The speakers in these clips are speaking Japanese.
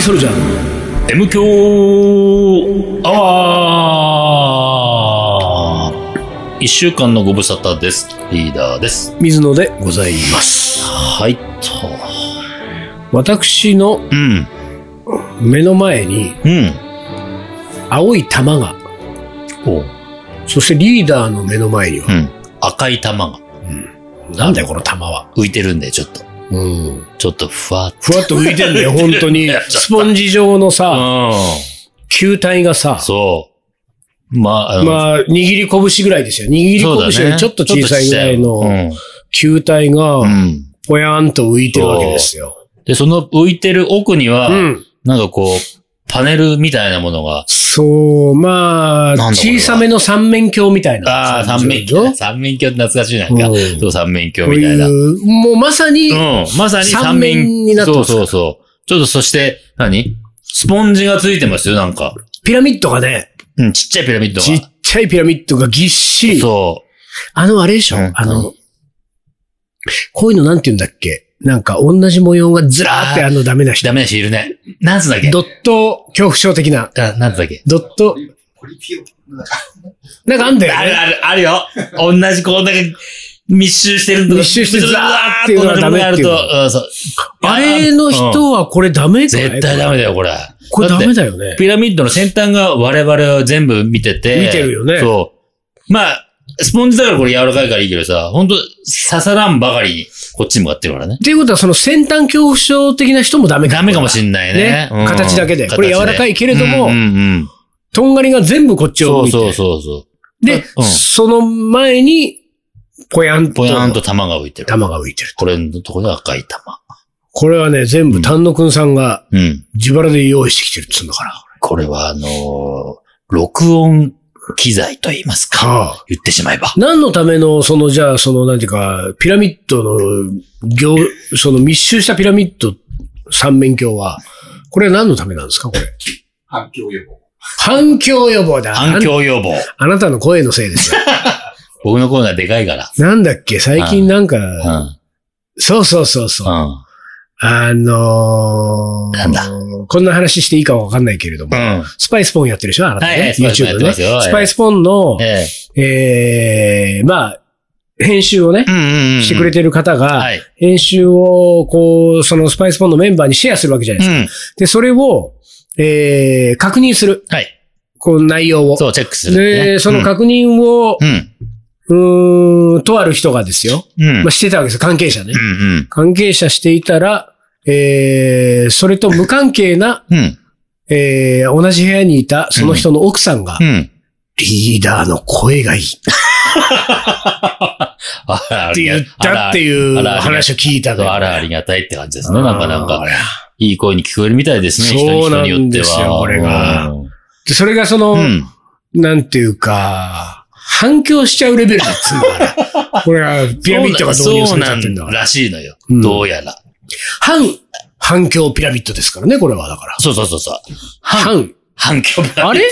ーソルジャーの M 強アワー一週間のご無沙汰です。リーダーです。水野でございます。はい、と。私のうん。目の前にうん。青い玉が、おうそしてリーダーの目の前には、うん。赤い玉がなんだよこの玉は。浮いてるんで、ちょっと。うん。ちょっとふわっふわっと浮いてんだよ、本当に。スポンジ状のさ、と。球体がさうん。、そう。まあ、まあ、握り拳ぐらいですよ。握り拳よりちょっと小さいぐらいの球体が。ぽやーんと浮いてるわけですよ。で、その浮いてる奥には、うん。なんかこう、パネルみたいなものが、そう、まあ、小さめの三面鏡みたいなああ。三面鏡。三面鏡？って懐かしいなんか。うんそう、三面鏡みたいな。もうまさに、うん。まさに三三面面になってそうそうそう。ちょっとそして、何？スポンジがついてますよ、なんか。ピラミッドがね、うん、ちっちゃいピラミッドちっが。ちゃいピラミッドがぎっしり。そあの、あれでしょ、うんあの、こういうのなんて言うんだっけ？なんか同じ模様がずらーってあのダメなう。人。ダメな人いるね。なんつうんだっけ？ドット恐怖症的な。あなんつうんだっけ？ドット、なんかあんだよね。あるある、あるよ。同じこう、なんか、密集してるとか密集してザーっていうのはダメっていうあそうあれのうん人はこれダメかい？絶対ダメだよ、これ。これダメだだよね。ピラミッドの先端が我々は全部見てて。見てるよねそう。まあ、スポンジだからこれ柔らかいからいいけどさ、本当刺さらんばかりにこっちに向かってるからね。っていうことは、その先端恐怖症的な人もダメかダメかもしんないね。ね形だけでこれ柔らかいけれどもうんうんうん、とんがりが全部こっちを向いて。そうそうそうそう。で、うんその前に、ぽやんと。ぽやんと玉が浮いてる。玉が浮いてる。これのところで赤い玉。これはね、全部丹野くんさんがうん。自腹で用意してきてるっつうんだから。これはあのー録音機材と言いますか。はあ、言ってしまえば。何のための、その、じゃあ、その、なんていうか、ピラミッドの、行、その密集したピラミッド三面鏡は、これは何のためなんですかこれ？反響予防。反響予防だ。反響予防。ああなたの声のせいですよ。僕の声がでかいから。なんだっけ？最近なんか、うん。そうそうそうそう。うん。あのー、なんだ？こんな話していいかわかんないけれども、うん。スパイスポンやってるでしょあなたね。はいはい YouTube ね。スパイスポンの、ええ。えー、まあ、編集をね、うんうんうん。してくれてる方が、はい。編集を、こう、そのスパイスポンのメンバーにシェアするわけじゃないうですか。ん。で、それを、えー、確認する。はい。この内容を。そう、チェックする、で、その確認を、うん。うーん、とある人がですよ。うん。うんまあ、してたわけです関係者ね。うん関係者していたら、えー、それと無関係な、うん。うん。えー、同じ部屋にいたその人の奥さんが、うん。リーダーの声がいい って言ったっていう話を聞いたのよあら、ありがたいって感じですね。なんか、なんかいい声に聞こえるみたいですね。そうなんですよは。これがうんでそれがその、うん。なんていうか、反響しちゃうレベルだっつうんだから。これはピラミッドが導入されちゃってんだから。そうなんらしいのよ。うんどうやら。反、反響ピラミッドですからね、これはだから。そうそうそうそう。反。反響あれ？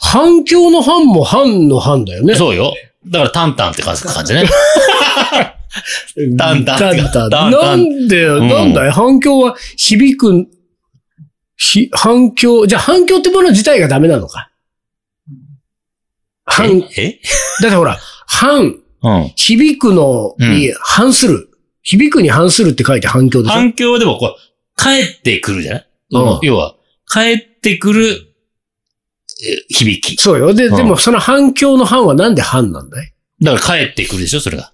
反響の反も反の反だよね。そうよ。だから、タンタンって感じ感じね。タンタンタンタン。タンタンなんで、んなんだい？反響は響く、ひ、反響、じゃあ反響ってもの自体がダメなのか。反、だえ？ってほら、反、うん。響くのに反する。響くに反するって書いて反響でしょ？反響でも、こう、帰ってくるじゃない？うん要は、帰ってくる、え響き。そうよ。で、うんでもその反響の反はなんで反なんだい？だから帰ってくるでしょ？それが。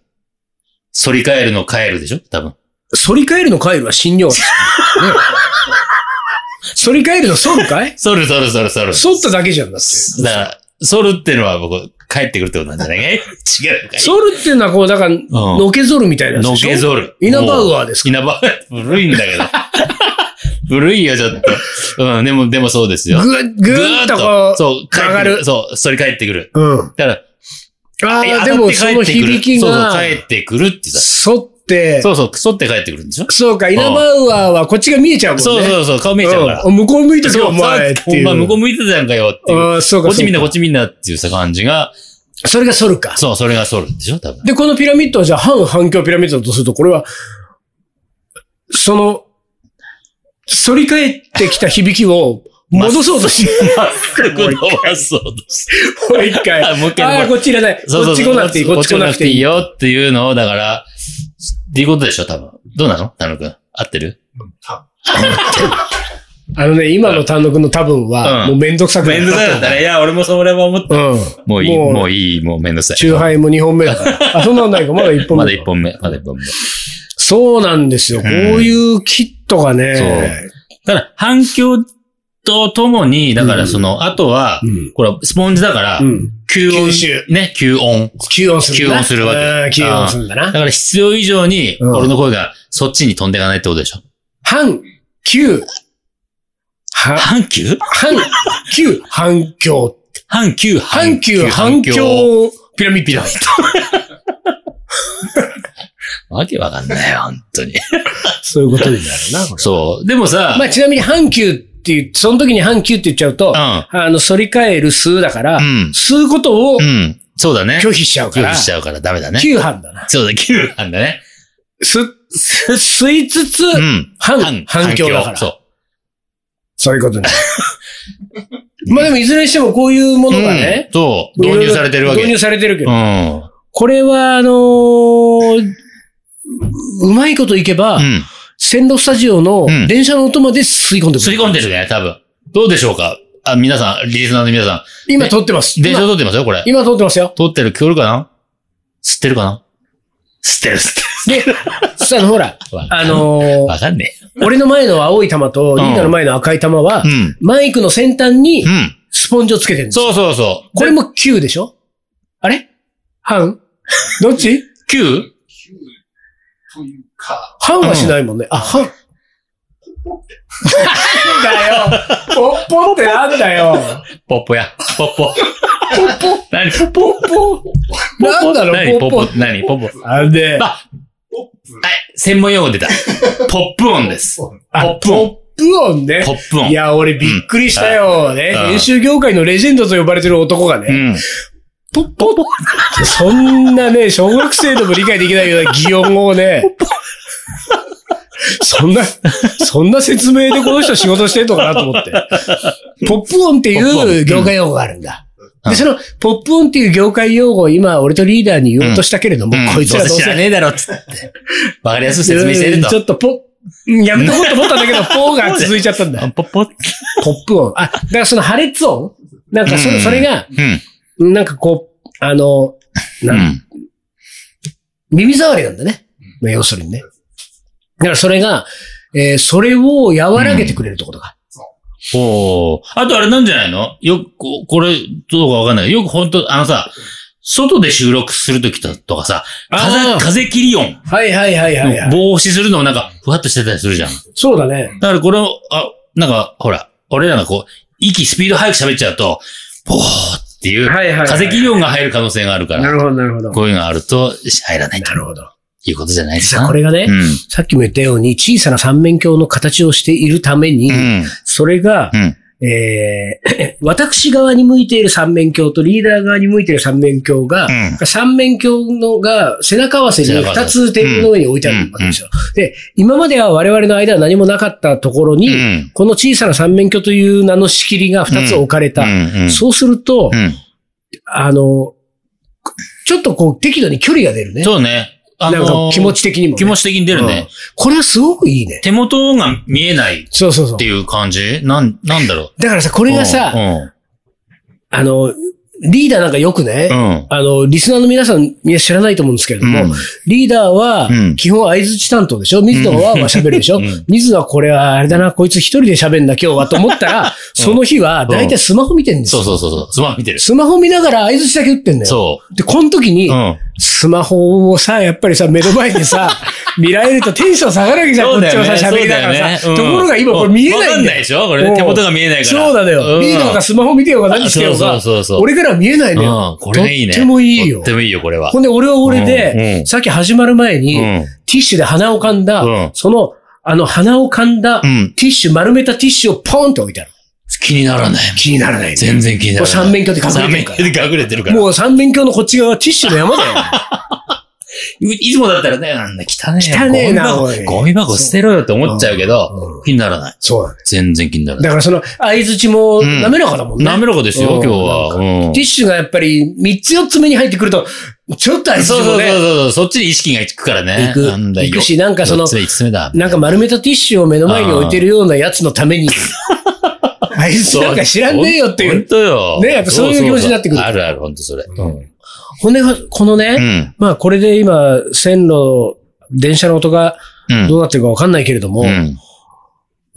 反り返るの帰るでしょ？多分。反り返るの返るは新尿。ね 反り返るの反るかい？反る反る反る反る。反っただけじゃんだって。だから、反るってのは僕、帰ってくるってことなんじゃない？かい違うかい？反るっていうのはこう、だから、のけ反るみたいなやつのけ反る。イナバウアーですか？イナバウアー。古いんだけど。古いよ、ちょっと。うん、でも、でもそうですよ。ぐ、ぐーっとこう、そう、上がるそう、反り返ってくる。うん。だから、ああ、でもその響きそうそう、が、帰ってくるってさ。反って、そうそう、反って帰ってくるんでしょ？そうか、イナバウアーはこっちが見えちゃうもんね。そうそうそう、顔見えちゃうから。うん向こう向いてけよ、そうお前っていう。向こう向いてたじゃんかよっていう。ああ、そうか。こっちみんな、こっちみんなっていうさ感じが、かそれが反るか。そう、それが反るんでしょ？多分。で、このピラミッドはじゃあ反反響ピラミッドだとすると、これは、その、反り返ってきた響きを 戻そうとして、まっすぐ伸ばそうとして。もう一回。あもう一回ああ、こっちいらない。こっち来なくていい、こっち来なくていい。よっていうのを、だから、っていうことでしょ、多分。どうなの？田野くん。合ってる？あのね、今の丹野くんの多分は、うんもうめんどくさくなめんどくさかったね。いや、俺もそれは思った。うん。もういい、もうもういい、もうめんどくさい。チューハイも2本目だから。あ、そんなんないか、まだ1本目。まだ一本目、まだ一本目。そうなんですよ。こういうキットがね。だから、反響とともに、だからその、あとはう、ん。これ、スポンジだからう、ん。吸音吸収。ね、吸音。吸音する。吸音するわけうん吸音するんだな。だから必要以上に、うん俺の声がそっちに飛んでいかないってことでしょ。反、吸、は、反響反、吸、反響。反響反吸、反響、ピラミッド。ピラミッわけわかんないよ、本当に。ド。そういうことになるな、これ。そう。でもさ、まあ、ちなみに反吸っていう、その時に反吸って言っちゃうと、うんあの、反り返る吸うだから、うん吸うことをうん。そうだね。拒否しちゃうから、拒否しちゃうからダメだね。吸反だな。そうだ、吸反だね。吸、吸いつつ、うん。反反響だからそう。そういうことになる。まあでも、いずれにしてもこういうものがねうん、そう。導入されてるわけ。導入されてるけど、うん。これは、あのーうまいこといけば、うん。線路スタジオのうん電車の音まで吸い込んでくる。吸い込んでるね、多分。どうでしょうか？あ、皆さん、リリスナーの皆さ今撮ってます。ん。電車今通ってますよ、これ。今撮ってますよ。通ってる、聞こえるかな？吸ってるかな？吸ってる、吸ってで、さあの、ほら、る。わあのーわかんね俺の前の青い玉と、んリーダーの前の赤い玉はえ。う、ん。マイクの先端にうん。スポンジをつけてるんですよ。そうそうそう。これも9でしょ？あれ？半？どっち？9? 半はしないもんね。あ、半。なんだよ。ポッポってなんだよ。ポッポや。ポッポ。ポッポ何？ポッポポッポなんだろ何？う、ポッポポッポ。何？ポッポ。あれで、あ、はい。専門用語出た。ポップ音です。あポップ音。ポップ音ねポ。ップ音。いや、俺びっくりしたよ。ね。うん編集業界のレジェンドと呼ばれてる男がね、うん。ポッポそんなね、小学生でも理解できないような擬音をね、そんな、そんな説明でこの人仕事してんのかなと思って。ポップ音っていう業界用語があるんだ。うんで、その、ポップ音っていう業界用語を今、俺とリーダーに言おうとしたけれども、うんこいつらどうせ知らねえだろ、つって。わかりやすく説明してると。うんちょっとポ、うんやめとこうと思ったんだけど、ポーが続いちゃったんだ。ポッポ。ポップ音。あ、だからその破裂音なんかそれ、うんそれが、うん。なんかこう、あの、うなんん。耳障りなんだね。まあ、要するにね。だからそれが、えーそれを和らげてくれるってことか。おーあとあれなんじゃないの？よく、ここれ、どうかわかんない。よく本当あのさ、外で収録するときとかさ、風、風切り音はいはいはいはい、はい。防止するのもなんか、ふわっとしてたりするじゃん。そうだね。だからこれを、あ、なんか、ほら、俺らがこう、息、スピード速く喋っちゃうと、ボーっていう、はいはいはい風切り音が入る可能性があるから、なるほどなるほど。こういうのがあると、入らないとなるほど。いうことじゃないですか。これがね、うん。さっきも言ったように小さな三面鏡の形をしているために、うん。それが、うん。えー 私側に向いている三面鏡とリーダー側に向いている三面鏡が、うん三面鏡のが背中合わせに二つテーブルの上に置いてあるわけですよ。で、今までは我々の間は何もなかったところに、うんこの小さな三面鏡という名の仕切りが二つ置かれた。そうすると、うん。あの、ちょっとこう適度に距離が出るね。そうね。あなんか気持ち的にもね、気持ち的に出るね。これはすごくいいね。手元が見えないっそうそうそうて。いう感じ？なん、なんだろう？だからさ、ここれがさ、うん。あの、リーダーなんかよくね、うん。あの、リスナーの皆さん、みんな知らないと思うんですけれども、うんリーダーはうん、基本相槌担当でしょ？水野は喋るでしょ、うん水野はこれはあれだな、こいつ一人で喋んだ今日はと思ったら、その日は大体スマホ見てんですよ。そうそうそうそう。スマホ見てる。スマホ見ながら相槌だけ打ってんだよ。そで、この時にう。う、ん。スマホをさ、やっぱりさ、目の前にさ、見られるとテンション下がるわけじゃん、こっちはさ、喋りながらさ。ところが今これ見えないわかんんだよ。ないでしょ？これ手元が見えないから。そうなのよ。んリーダーがスマホ見てようが何してようが、そうそうそうそう俺からは見えないのよ。うん。これがいいね。とってもいいよとってもいいよ、これはほ。んで、俺は俺うんで、うんさっき始まる前に、うんティッシュで鼻を噛んだ、うんその、あの、鼻を噛んだ、うんティッシュ、丸めたティッシュをポンって置いてある。気にならない。気にならないね。全然気にならない。三面鏡で隠れてるから三面鏡で隠れてるから。もう三面鏡のこっち側はティッシュの山だよ。いつもだったらね、なんだ、汚ねえよ汚ねえなゴミ箱ゴミ箱捨てろよって思っちゃうけど、うん気にならない。そう。全然気にならない。だからその、相槌もうん滑らかだもんね。滑らかですよ、うん今日は。うんティッシュがやっぱり3つ4つ目に入ってくると、ちょっと相そう槌もね、そうそうそう、そっちに意識がいくからね。行くなんだよ行くしなんかその。なんか丸めたティッシュを目の前に置いてるようなやつのために、あいつなんか知らんねえよってい本う。当よ。ねやっぱそういう気持ちになってくるあるある、本当それ。うん。ほんで、このね、うん。まあこれで今、線路、電車の音がうん。どうなってるかわかんないけれども、うん。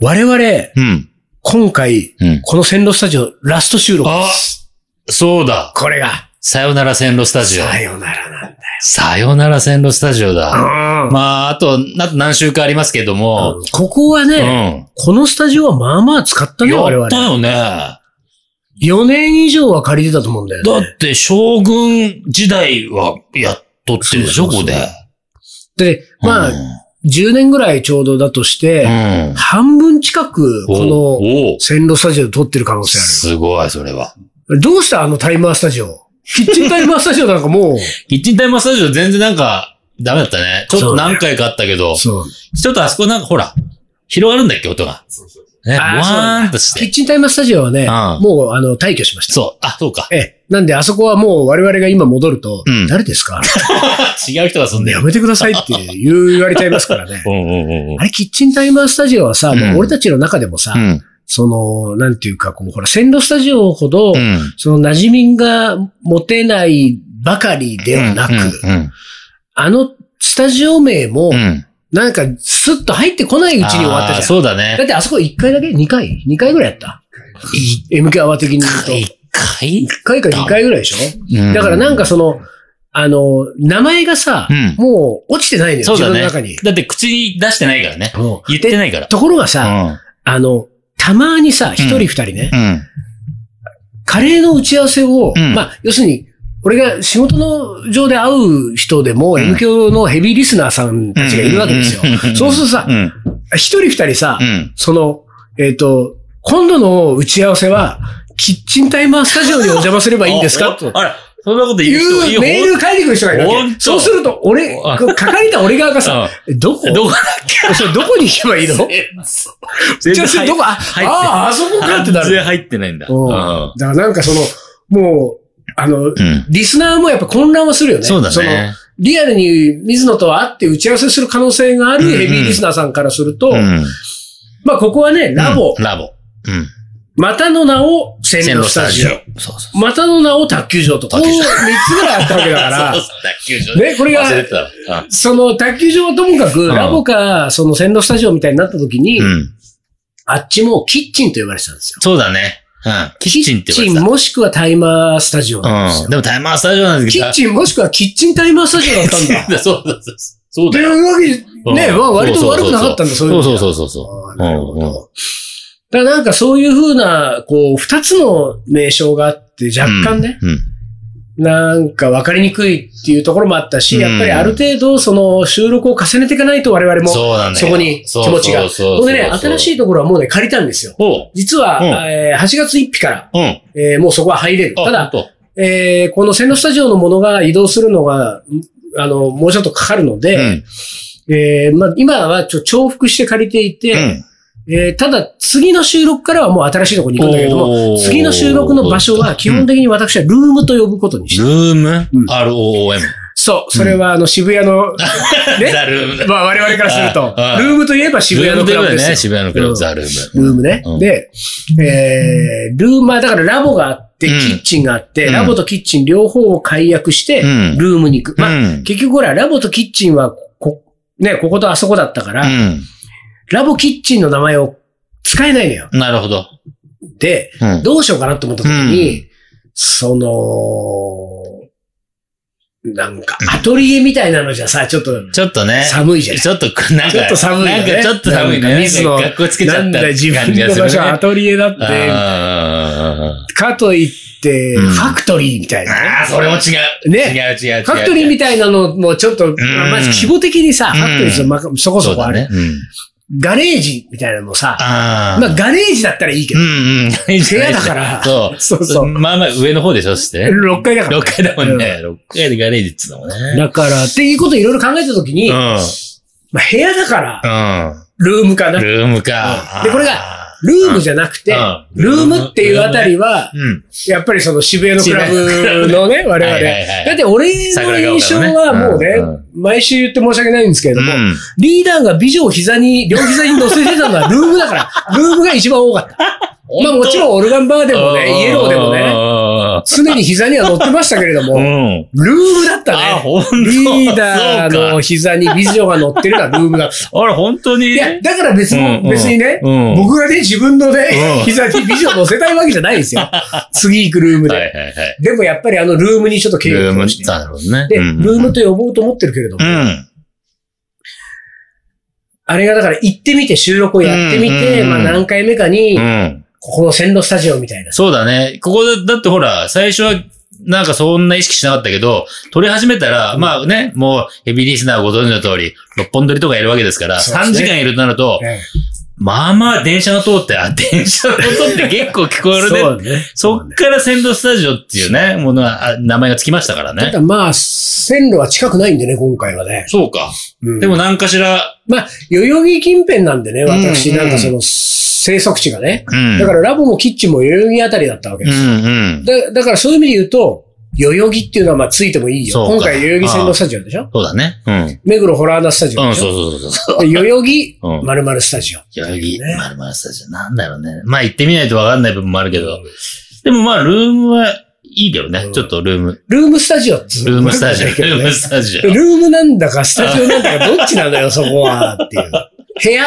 我々、うん。今回、うん。この線路スタジオラスト収録です。そうだ。これが。さよなら線路スタジオ。さよならなんだよ。さよなら線路スタジオだ。うんまあ、あと、あと何週かありますけども。ここはうね、ん。このスタジオはまあまあ使ったね、我々やった。よね。4年以上は借りてたと思うんだよね。だって、将軍時代はやっとってるでしょ、ここで。で、まあ、10年ぐらいちょうどだとして、うん。半分近く、この線路スタジオで撮ってる可能性あすごい、それは。る。どうしたあのタイマースタジオ。キッチンタイマースタジオなんかもう、キッチンタイマースタジオ全然なんか、ダメだったね。ちょっと何回かあったけど、そう。ちょっとあそこなんかほら、広がるんだっけ、音が。ね、あーわーんとしキッて。チンタイマースタジオはね、うんもうあの退去しました。そう、あ、そうか。ええ。なんであそこはもう我々が今戻ると、うん誰ですか？違う人が住んでる。やめてくださいって言う言われちゃいますからねう。んうんうんうんあれ、キッチンタイマースタジオはさ、うんもう俺たちの中でもさ、うん。その、なんていうか、こう、ほら、線路スタジオほど、うん。その馴染みが持てないばかりではなく、うん。あのスタジオ名もう、ん。なんかスッと入ってこないうちに終わったじゃん。そうだだね。ってあそこ1回だけ ?2 回 ?2 回ぐらいやった？一 ?MK アワー的に言うと。一回？1回か2回ぐらいでしょ？うんだからなんかその、あの、名前がさ、うんもう落ちてないのよ、ね自分の中に。。だって口に出してないからね。うん言ってないから。ところがうさ、ん。あの、たまにさ、一人二人ね、うん。カレーの打ち合わせを、うんまあ、要するに、俺が仕事の上で会う人でも、ん M 教のヘビーリスナーさんたちがいるわけですよ。そうするとさう、ん。一人二人さう、ん。その、えっ、と、今度の打ち合わせは、キッチンタイマースタジオにお邪魔すればいいんですか？とあら、そんなこと言いう人うメール書いてくる人がいるわけ。そうすると、俺、書かれた俺側がさ、どこ？どこそれどこに行けばいいの？全じゃあそれどこ？あ、入ってああ、あそこかってなる。全然入ってないんだ。うんだからなんかその、もう、あの、うん。リスナーもやっぱ混乱はするよね。そうだね。リアルに水野と会って打ち合わせする可能性があるヘビーリスナーさんからすると、うん。まあここはね、ラボ、うんラボ。うん。またの名を線路スタジオ。そうそう。またの名を卓球場と。こう卓球場3つぐらいあったわけだから そう、そう卓球場ねこれがその卓球場はともかく、んラボか、その線路スタジオみたいになった時に。あっちもキッチンと呼ばれてたんですよ。そうだね。うん。キッチンってキッチンもしくはタイマースタジオた。なんですよ。うん。でもタイマースタジオなんですけど。キッチンもしくはキッチンタイマースタジオだったんだ。そうそうそう。そうといだよ。うわけで、うんね、まあ割と悪くなかったんだ、そういうそうのそうそうそう。なるほうんうんど。だからなんかそういうふうな、こう、二つの名称があって、若干ね、うん。なんか分かりにくいっていうところもあったし、うんやっぱりある程度、その収録を重ねていかないと我々も、そこに気持ちがそんでね、新しいところはもうね、借りたんですよ。実は、うんえー8月1日から、うん。えーもうそこは入れる。あただ、えーこの線路スタジオのものが移動するのが、あの、もうちょっとかかるので、うん。えーまあ、今はちょ重複して借りていて、うん。えーただ、次の収録からはもう新しいところに行くんだけれども、次の収録の場所は基本的に私はルームと呼ぶことにした。ルーム？うん ?ROOM。そう、それはあの渋谷の、ね、ザルーム。まあ我々からするとルームといえば渋谷のクラブですよ。ね。渋谷のクラブ、うんザルーム。ルームね。うんで、えー、ルーマー、だからラボがあって、キうんッチンがあって、うんラボとキッチン両方を解約して、うんルームに行く。まあ、うん結局ほら、ラボとキッチンは、こ、ね、こことあそこだったから、うん。ラボキッチンの名前を使えないのよ。なるほど。で、うん。どうしようかなと思った時に、その、なんか、アトリエみたいなのじゃさ、ちょっとちょっとね。寒いじゃないちょっと、なんか、ちょっと寒いよねなんかちょっと寒いなんかね。水野学校つけちゃったなんだよ、自分感じがするねの場所はアトリエだって、あかといって、うんファクトリーみたいなね。あー、それも違う。ね違う違う違う。ファクトリーみたいなのもちょっと、まあまず規模的にさ、ファクトリーってまあそこそこある。ガレージみたいなのもさ、ああ。まあガレージだったらいいけど、うんうん。部部屋だから そう。そうそうまあまあ上の方でしょして。6階だから。6階だもんね。6階でガレージっつうのもね。だから、っていうことをいろいろ考えたときに、うまあ部屋だから、ん。ルームかな。うん。ルームか。でこれがルームじゃなくてうん、ルームっていうあたりは、うん。やっぱりその渋谷のクラブのね、我々。だって俺の印象はもうね毎週言って申し訳ないんですけれども、うん。リーダーが美女を膝に、両膝に乗せてたのはルームだから、ルームが一番多かった。まあもちろんオルガンバーでもね、イエローでもね、ね。常に膝には乗ってましたけれどうも、ん。ルームだったあ、ね。ほんとリーダーの膝に美女が乗ってるのはルームだった。かあれ、本当に？いや、だから別も、うんうん別にね、うん僕がね、自分のねうん、膝に美女を乗せたいわけじゃないんですよ。次行くルームで。はいはいはい。でもやっぱりあのルームにちょっと敬ルーム意をして。なるほどね。で、うんルームと呼ぼうと思ってるけれども、うん。あれがだから行ってみて収録をやってみて、うんまあ何回目かに、うん。ここの線路スタジオみたいな。そうだね。ここで、だってほら、最初は、なんかそんな意識しなかったけど、撮り始めたら、まあね、もうヘビーリスナーはご存知の通り、六本撮りとかいるわけですから、3そうですね時間いるとなると、えまあまあ電車が通って、あ、電車の音って結構聞こええるね。そうね。そっから線路スタジオっていうね、ものが、あ名前がつきましたからね。ただまあ、線路は近くないんでね、今回はね。そうか。うんでも何かしら、まあ、代々木近辺なんでね、私、うんなんかその、生息地がね。うん。だからラボもキッチンも代々木あたりだったわけうんですよ。うん。だだからそういう意味で言うと、代々木っていうのはまあついてもいいよ。今回代々木線路スタジオでしょ？そうだね。うん。目黒ホラーナスタジオうん、でしょ、そうそうそうそう。で代々木うん〇〇スタジオ。代々木、ねまるまるスタジオ。なんだろうね。まあ行ってみないとわかんない部分もあるけど。でもまあ、ルームはいいけどね。うんちょっとルーム。ルームスタジオっつう ルームスタジオ。ルームスタジオ。ルームなんだかスタジオなんだかどっちなのよ、そこは。っていう。部屋、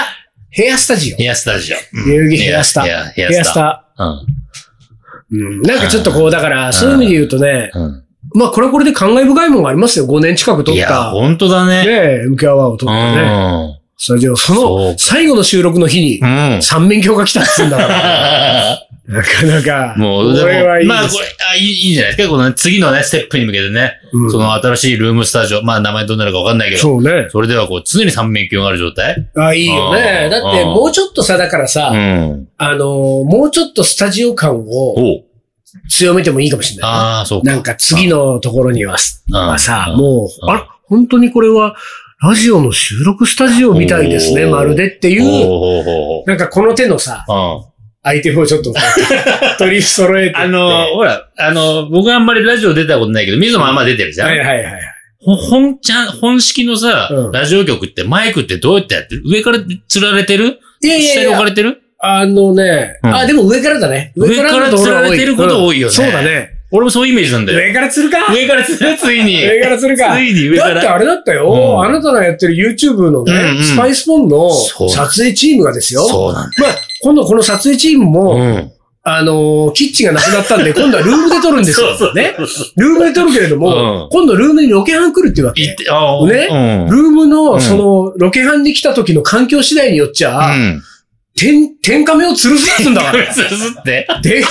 部屋スタジオ。ヘアスタジオ。代々木ヘアスタヘア、スタ。タ。うん。うん。なんかちょっとこう、だから、そういう意味で言うとね、うん。まあこれはこれで感慨深いものがありますよ。5年近く撮いや、った。本当だね。ねえ、MK アワーを撮うったね。ん。スタジオ。そそうかの最後の収録の日にうん。三面鏡が来たっつうんだから。なかなか。もう、でこれはいいも、まあ、これ、あいい、いいんじゃないですか。この次のね、ステップに向けてね、うんその新しいルームスタジオ、まあ、名前どうなるかわかんないけど、そうね。それではこう、常に三面鏡がある状態あ、いいよね。うんだって、もうちょっとさ、だからさ、うん。あのー、もうちょっとスタジオ感を強めてもいいかもしれないね。ああ、そうか。なんか次のところには、はさ、うんもう、うんあら、本当にこれは、ラジオの収録スタジオみたいですね、まるでっていう、なんかこの手のさ。アイテムをちょっと取り揃えて。あの、ほら、あの、僕はあんまりラジオ出たことないけど、水野もあんま出てるじゃん。はいはいはい。ほ本ちゃん、本式のさ、うんラジオ局ってマイクってどうやってやってる？上から吊られてる？いやいや下に置かいや、れてる？あのね、うんあ、でも上からだね。上からのところが吊られてること多いよねうんそうだね。俺もそういうイメージなんだよ。上から釣るか上から吊る、ついに。上から釣るか。ついに上から。だってあれだったよ。うんあなたがやってる YouTube のね、うんうんスパイスポンの撮影チームがですよ。そうなんまあ、今度この撮影チームも、だ。うん。あのーキッチンがなくなったんで、今度はルームで撮るんですよ。そうね。ルームで撮るけれども、うん今度ルームにロケハン来るっていうわけ。ねうん。ルームの、うんその、ロケハンに来た時の環境次第によっちゃ、うん。天、天カメを吊るすんだから。つづって。天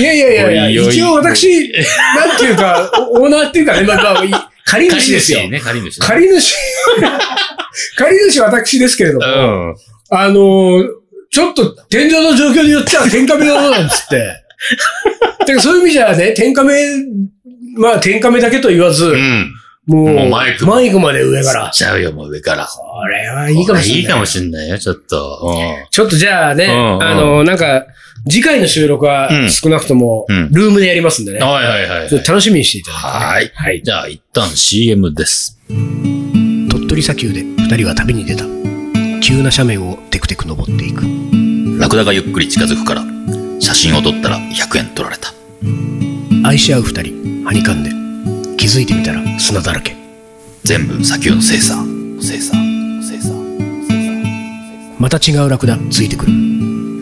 いやいやいやいや、一応私、なんていうか、おオーナーっていうかね、まあ、借り主ですよ。ね、借り主ね。借り主、借り主私ですけれども、うん。あのーちょっと天井の状況によっちゃ天カメだなんつって。てかそういう意味じゃね、天カメ、まあ天カメだけと言わず、うん。もう、もうマイクもマイクまで上から。ちゃうよ、もう上から。これはいいかもしれない。いいかもしんないよ、ちょっと。ちょっとじゃあね、うんうんあの、なんか、次回の収録はうん少なくともうん、ルームでやりますんでね。うん。はいはいはいはい。楽しみにしていただいて。はい。はい。じゃあ、一旦 CM です。鳥取砂丘で二人は旅に出た。急な斜面をテクテク登っていく。ラクダがゆっくり近づくから、写真を撮ったら100円取られた。愛し合う二人、はにかんで。気づいてみたら砂だらけ。全部砂丘の精査。精査。精査。また違うラクダついてくる。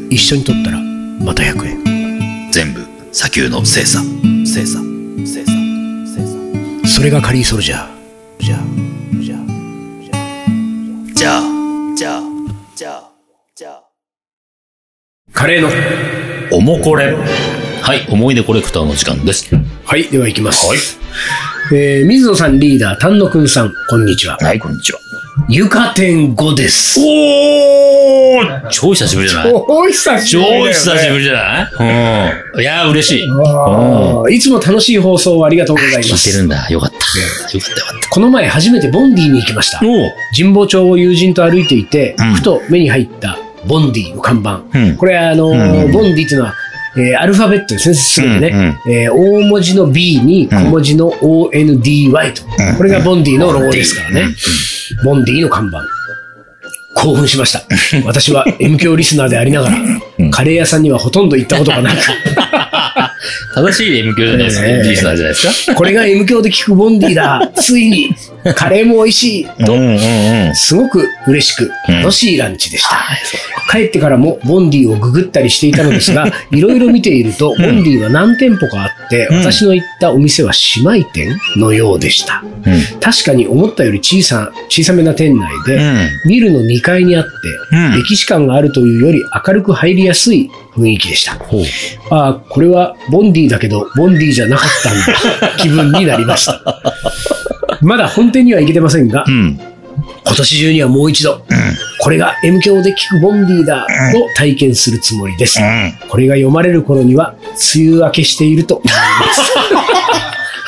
一緒に撮ったらまた100円。全部砂丘の精査。精査。精査。精査。それがカリーソルジャー。じゃあ、カレーの。おもこれ。はい、思い出コレクターの時間です。はい、では行きます。はい。えー水野さんリーダー、丹野くんさん、こんにちは。はい、こんにちは。ゆか点5です。おー超久しぶりじゃない？お久し超ぶりだよね。久しぶりじゃない？うん。いやー、嬉しい。いつも楽しい放送をありがとうございま聞いてす。るんだ。よかった。よかったよかっこの前初めてボンディに行きました。神保町を友人と歩いていて、うんふと目に入ったボンディの看板。うん。これはあのーうんボンディっていうのは、えーアルファベットですね、すべてね。うんえー大文字の B に小文字の ONDY と。うんこれがボンディのロゴですからね。ボンディの看板。興奮しました。私は M 響リスナーでありながら、うんカレー屋さんにはほとんど行ったことがなく、正しい M 響じゃないですか？ねえリスナーじゃないですか？これが M 響で聞くボンディだ。ついに、カレーも美味しい。と、うんうんうん。すごく嬉しく、うん楽しいランチでした。う。帰ってからもボンディをググったりしていたのですが、いろいろ見ていると、ボンディは何店舗かあって、うん私の行ったお店は姉妹店のようでした。うん。確かに思ったより小さ、小さめな店内で、うん。ビルの2階にあって、うん歴史感があるというより明るく入りやすい雰囲気でした。ああ、これはボンディだけど、ボンディじゃなかったんだ。気分になりました。まだ本店には行けてませんがう、ん。今年中にはもう一度、これが M 響で聞くボンディだ、と体験するつもりです。これが読まれる頃には、梅雨明けしていると思います。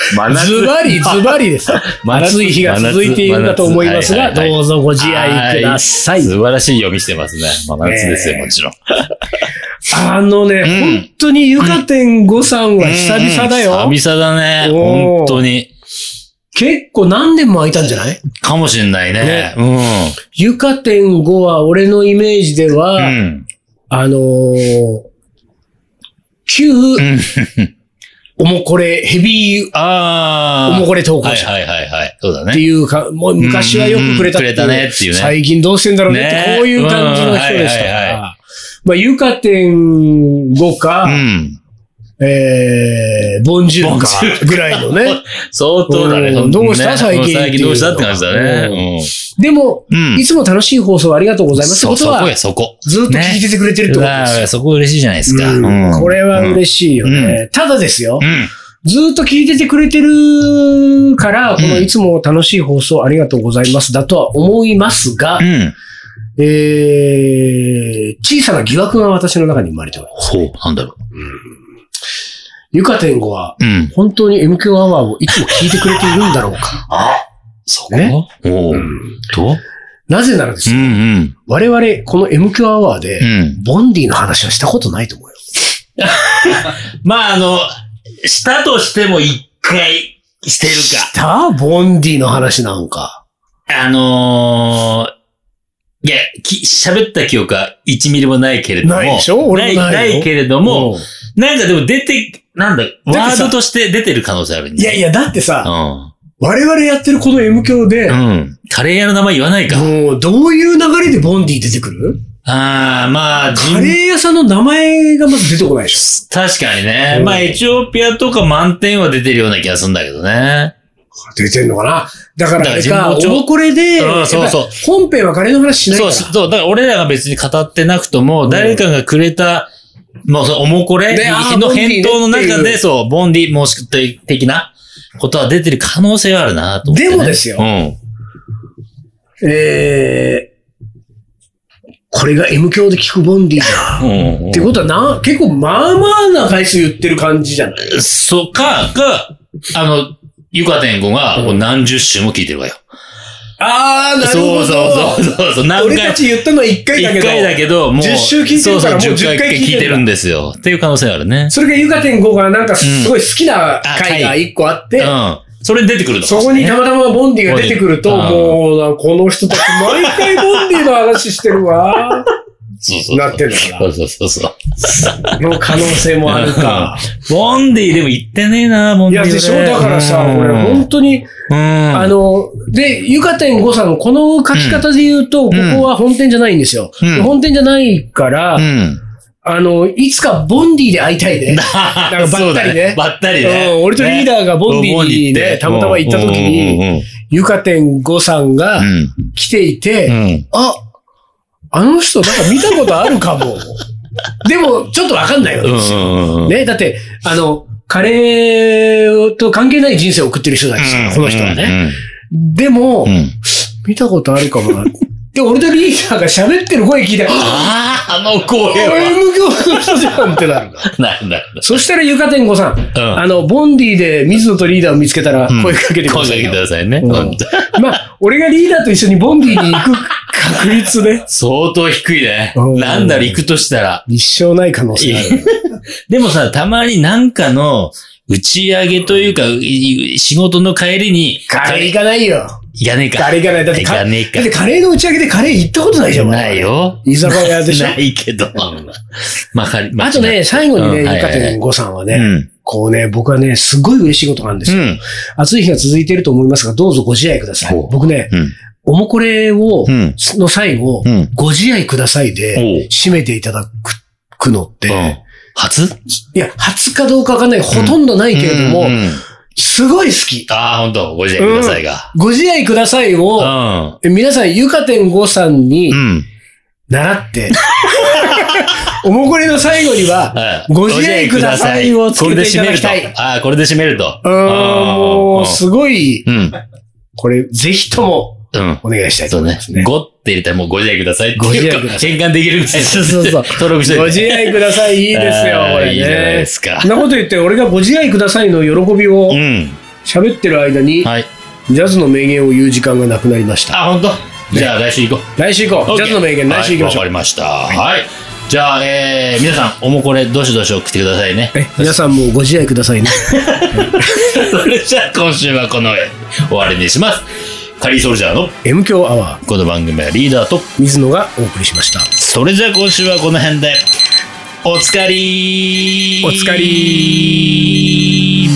ズバリ、ズバリです。暑い日が続いているかと思いますが、どうぞご自愛ください。素晴らしい読みしてますね。真夏ですよ、もちろん。あのね、ん本当にゆか点5さんは久々だよ。うん久々だね。おー本当に。結構何年も空いたんじゃない？かもしんないね。ゆか点5は俺のイメージでは、うん。うん。あのー、旧うん。おもこれ、ヘビーああ。おもこれ投稿者はいはいはいはい。そうだってね。いうか、もう昔はよくくれたっていううんうんくれたねっていうね最近どうしてんだろうねってねこういう感じの人でしたかうんはいはいら。まあ、ゆか点5か、うん。えー、ボンジュールかぐらいのね。相当だね。うんどうした？最近最近どうしたって感じだね。でも、うん。いつも楽しい放送ありがとうございます。ってそ、ことはそこや、、そこ。ずっと聞いててくれてるってことですよ。あそこ嬉しいじゃないですか。うんこれは。嬉しいよね。ただですよう。ん。ずっと聞いててくれてるから、このうんいつも楽しい放送ありがとうございますだとは思いますがう、ん。えー、小さな疑惑が私の中に生まれております。ほう、なんだろゆか天狗は、う。うん。本当に MQ アワーをいつも聞いてくれているんだろうか。あ、そこねおううんと？なぜならですうよ、ん我々、この MQ アワーでうん。う、ん。ボンディの話はしたことないと思うよ。まあ、あの、したとしても一回してるしたボンディの話なんか。か。あのー、いや、き喋った記憶は1ミリもないけれども。ないでしょ？俺もないよないけれども、うんなんかでも出て、なんだ、ワードとして出てる可能性あるいやいや、だってさ、うん。我々やってるこの M 響で、うん。カレー屋の名前言わないか。もう、どういう流れでボンディ出てくる？ああ、まあ、カ人レー屋さんの名前がまず出てこないでし確かにねう。んまあ、エチオピアとか満点は出てるような気がするんだけどね。ょ。出てんのかな？だからあれか、おもこれで、うんそうそう本編はカレーの話しないから。そう、そう、だから俺らが別に語ってなくとも、ん誰かがくれた、もうおもこれの返答の中で、そう、ボンディもしく的なことは出てる可能性はあるなと思って、ね。でもですようん。えー、これが M 響で聞くボンディだ。うん。ってことはな、結構まあまあな回数言ってる感じじゃない？そっか、か、あの、ゆかてんごがもう何十週も聞いてるわよ。あー、なるそほど。うそうそうそうそう。何俺た回、ち言ったのは1回だけど。一回だけど、もう。10週聞いてるからもう10 10回回聞いてるんですよ。っていう可能性あるね。それがゆか点5がなんかすごい好きなあ回が1個あって、うん。それに出てくるの？かそこにたまたまボンディが出てくると、もうな、この人たち毎回ボンディの話してるわ。なってんだからそうそうそう。の可能性もあるか。ボンディでも言ってねえな、ボンいや、ディ俺。でしょだからさ、うん俺本当に、うん。あの、で、ゆか点5さんのこの書き方で言うと、ここは本店じゃないんですよ。うん本店じゃないから、うん。あの、いつかボンディで会いたいね。なんかばったりねばったりね。うん俺とリーダーがボンディにねねたまたま行った時にゆか点5さんがうん。来ていて。あ、あの人なんか見たことあるかも。でも、ちょっとわかんないわけですよ。うん。ね、だって、あの、カレーと関係ない人生を送ってる人たちですから、この人はね。でも、うん。うん。見たことあるかもな。で、俺とリーダーが喋ってる声聞いて、あああ、あの声あ、は。M 教の人じゃんってなる。なんだ。そしたらゆかてんごさん、んあの、ボンディで水野とリーダーを見つけたら声かけてくだ声かけてさいよ。くださいね。うんまあ、俺がリーダーと一緒にボンディに行く確率ね、相当低いね。うんなんだろ、行くとしたら。一生ない可能性ある。でもさ、たまになんかの打ち上げというか、い仕事の帰りに、カレー行かないよ。行かねえか。カレー行かない。だって行か、かねえかだってカレーの打ち上げでカレー行ったことないじゃん。ない。よ。居酒屋でしょ。ないけど。まあ、あとね、最後にね、うんゆかてんごさんはね、うん。こうね、僕はね、すごい嬉しいことなんですよ。うん。暑い日が続いていると思いますが、どうぞご自愛ください。僕ね、うん。おもこれを、うん。の最後、うんご自愛くださいおでう、締めていただくのって、うん。初？いや、初かどうかわかんない、ほとんどないけれども、うんすごい好き。ああ、本当ご自愛くださいが。ご自愛くださいうを、皆さん、ゆかてんごさんにうん。習って、おもこれの最後には、はいご自愛くださいをつけていただきたいこれで締めると。ああ、これで締めると。うーん、もう、すごい、うん。これ、ぜひとも、うん。お願いしたいとそうね思いますね。。ごって入れたらもうご自愛くださいってご自いうか、愛ください変換できるぐらい。そうそうそう登録してご自愛ください、いいですよ、これね。いいじゃないですかそんなこと言って、俺がご自愛くださいの喜びをうん。喋ってる間に、はい。ジャズの名言を言う時間がなくなりました。あ、本当？じゃあ来週行こう。来週行こう。ジャズの名言、来週行きましょう。はいわかりました。はい。じゃあ、えー、皆さん、おもこれ、どしどし送ってくださいね。え皆さんもご自愛くださいね。それじゃあ、今週はこの上、終わりにします。カリーソルジャーの M 強アワー、この番組はリーダーと、水野がお送りしました。それじゃあ今週はこの辺で、おつかりおつかり